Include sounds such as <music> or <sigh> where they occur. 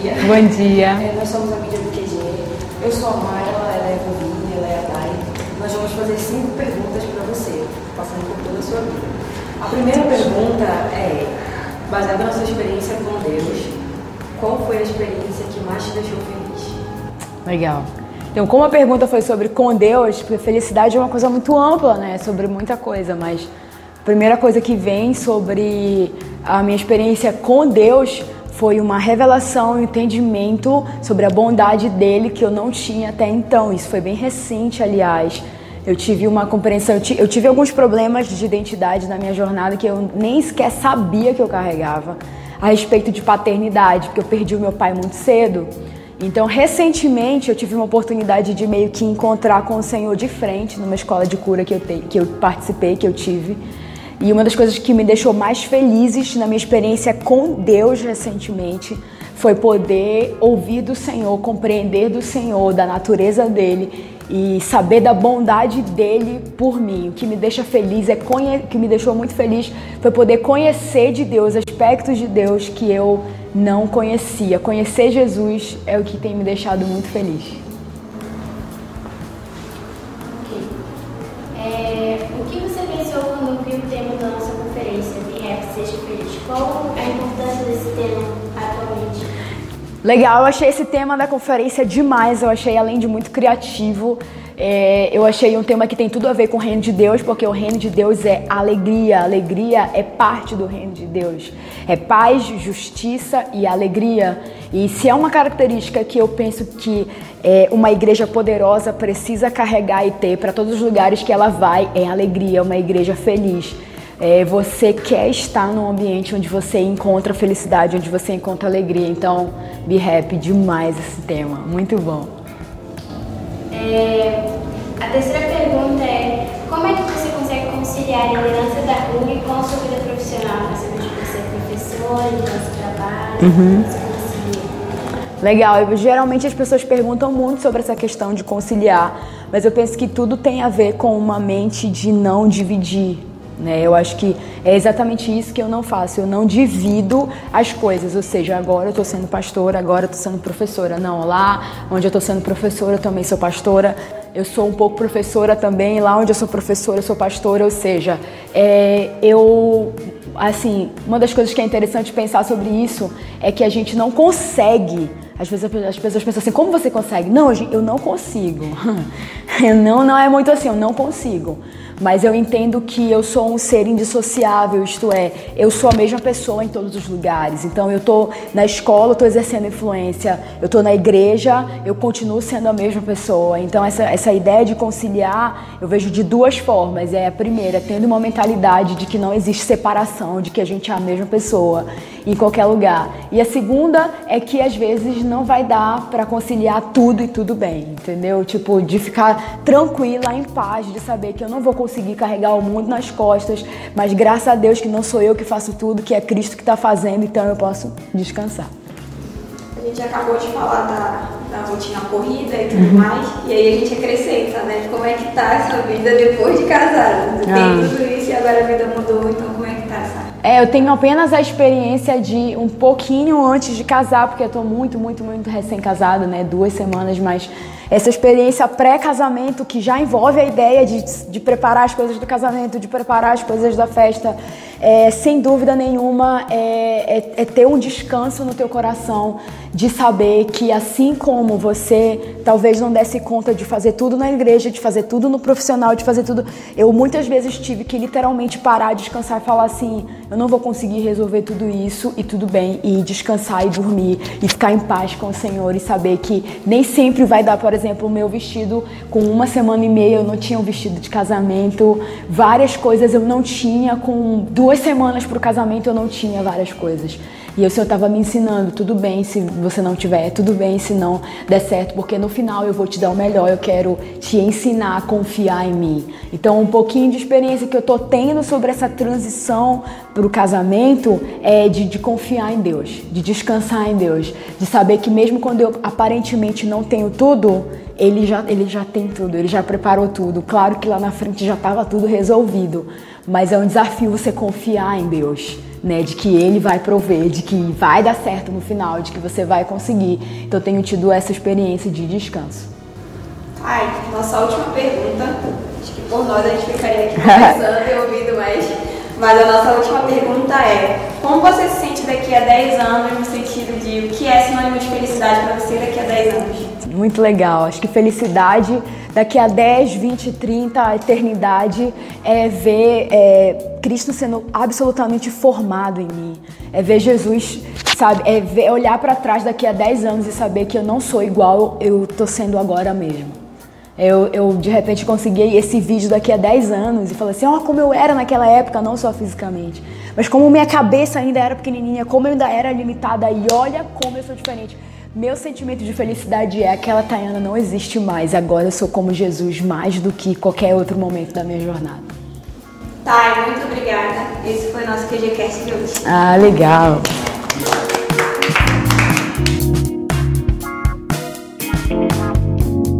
dia. Bom dia. É, nós somos a mídia do QG. Eu sou a Mayla, ela é a Vovine, ela é a Dai. Nós vamos fazer cinco perguntas para você, passando por toda a sua vida. A primeira pergunta é, baseada na sua experiência com Deus, qual foi a experiência que mais te deixou feliz? Legal. Então, como a pergunta foi sobre com Deus, porque felicidade é uma coisa muito ampla, né? Sobre muita coisa, mas a primeira coisa que vem sobre a minha experiência com Deus foi uma revelação, um entendimento sobre a bondade dele que eu não tinha até então. Isso foi bem recente, aliás. Eu tive uma compreensão, eu tive alguns problemas de identidade na minha jornada que eu nem sequer sabia que eu carregava a respeito de paternidade, porque eu perdi o meu pai muito cedo. Então, recentemente, eu tive uma oportunidade de meio que encontrar com o Senhor de frente numa escola de cura que eu, te, que eu participei, que eu tive. E uma das coisas que me deixou mais felizes na minha experiência com Deus recentemente foi poder ouvir do Senhor, compreender do Senhor, da natureza dele e saber da bondade dele por mim. O que me deixa feliz é o que me deixou muito feliz foi poder conhecer de Deus aspectos de Deus que eu não conhecia. Conhecer Jesus é o que tem me deixado muito feliz. Legal, eu achei esse tema da conferência demais, eu achei além de muito criativo. É, eu achei um tema que tem tudo a ver com o reino de Deus, porque o reino de Deus é alegria. Alegria é parte do reino de Deus. É paz, justiça e alegria. E se é uma característica que eu penso que é, uma igreja poderosa precisa carregar e ter para todos os lugares que ela vai, é alegria, uma igreja feliz. É, você quer estar num ambiente onde você encontra felicidade, onde você encontra alegria. Então, be happy demais esse tema. Muito bom. É, a terceira pergunta é: como é que você consegue conciliar a liderança da RUG com a sua vida profissional? Você pode ser professora, liderança de trabalho, Uhum. você concilia? Legal, eu, geralmente as pessoas perguntam muito sobre essa questão de conciliar, mas eu penso que tudo tem a ver com uma mente de não dividir. Né? Eu acho que é exatamente isso que eu não faço. Eu não divido as coisas, ou seja, agora eu estou sendo pastora, agora eu estou sendo professora. Não, lá onde eu estou sendo professora, eu também sou pastora. Eu sou um pouco professora também, lá onde eu sou professora, eu sou pastora. Ou seja, é, eu assim, uma das coisas que é interessante pensar sobre isso é que a gente não consegue. Às vezes as pessoas pensam assim, como você consegue? Não, eu não consigo. <laughs> Não, não é muito assim, eu não consigo. Mas eu entendo que eu sou um ser indissociável, isto é, eu sou a mesma pessoa em todos os lugares. Então eu tô na escola, eu tô exercendo influência, eu tô na igreja, eu continuo sendo a mesma pessoa. Então essa, essa ideia de conciliar, eu vejo de duas formas. É a primeira, tendo uma mentalidade de que não existe separação, de que a gente é a mesma pessoa em qualquer lugar. E a segunda é que às vezes não vai dar para conciliar tudo e tudo bem, entendeu? Tipo, de ficar tranquila, em paz, de saber que eu não vou conseguir carregar o mundo nas costas, mas graças a Deus que não sou eu que faço tudo, que é Cristo que está fazendo, então eu posso descansar. A gente acabou de falar da, da rotina corrida e tudo mais, e aí a gente acrescenta, né? Como é que tá essa vida depois de casado? Tem Ah. tudo isso e agora a vida mudou, então como é? É, eu tenho apenas a experiência de um pouquinho antes de casar, porque eu tô muito, muito, muito recém-casada, né? Duas semanas, mas essa experiência pré-casamento que já envolve a ideia de, de preparar as coisas do casamento, de preparar as coisas da festa, é, sem dúvida nenhuma é, é- é ter um descanso no teu coração de saber que assim como você talvez não desse conta de fazer tudo na igreja, de fazer tudo no profissional, de fazer tudo, eu muitas vezes tive que literalmente parar, descansar e falar assim, eu não vou conseguir resolver tudo isso e tudo bem e descansar e dormir e ficar em paz com o Senhor e saber que nem sempre vai dar, por exemplo, o meu vestido com uma semana e meia eu não tinha um vestido de casamento, várias coisas eu não tinha com duas semanas para o casamento eu não tinha várias coisas. E o Senhor estava me ensinando, tudo bem se você não tiver, tudo bem se não der certo, porque no final eu vou te dar o melhor, eu quero te ensinar a confiar em mim. Então, um pouquinho de experiência que eu tô tendo sobre essa transição para o casamento é de, de confiar em Deus, de descansar em Deus, de saber que mesmo quando eu aparentemente não tenho tudo, ele já, ele já tem tudo, ele já preparou tudo. Claro que lá na frente já estava tudo resolvido, mas é um desafio você confiar em Deus né? De que ele vai prover, de que vai dar certo no final, de que você vai conseguir. Então eu tenho tido essa experiência de descanso. Ai, nossa última pergunta. Acho que por nós a gente ficaria aqui conversando e ouvindo mais. Mas a nossa última pergunta é: como você se sente daqui a 10 anos, no sentido de o que é sinônimo de felicidade para você daqui a 10 anos? Muito legal. Acho que felicidade daqui a 10, 20, 30, a eternidade é ver é, Cristo sendo absolutamente formado em mim. É ver Jesus, sabe? É ver, olhar para trás daqui a 10 anos e saber que eu não sou igual eu tô sendo agora mesmo. Eu, eu, de repente consegui esse vídeo daqui a 10 anos e falei assim, ó, oh, como eu era naquela época, não só fisicamente, mas como minha cabeça ainda era pequenininha, como eu ainda era limitada e olha como eu sou diferente. Meu sentimento de felicidade é aquela Tayana não existe mais. Agora eu sou como Jesus mais do que qualquer outro momento da minha jornada. Thay, muito obrigada. Esse foi o nosso QGCast de hoje. Ah, legal.